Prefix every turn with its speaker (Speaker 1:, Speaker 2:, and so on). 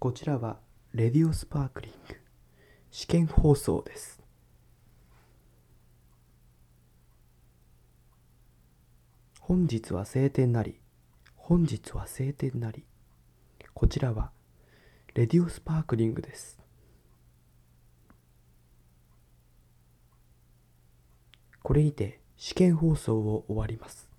Speaker 1: こちらはレディオスパークリング。試験放送です。本日は晴天なり本日は晴天なり。こちらはレディオスパークリングです。これにて試験放送を終わります。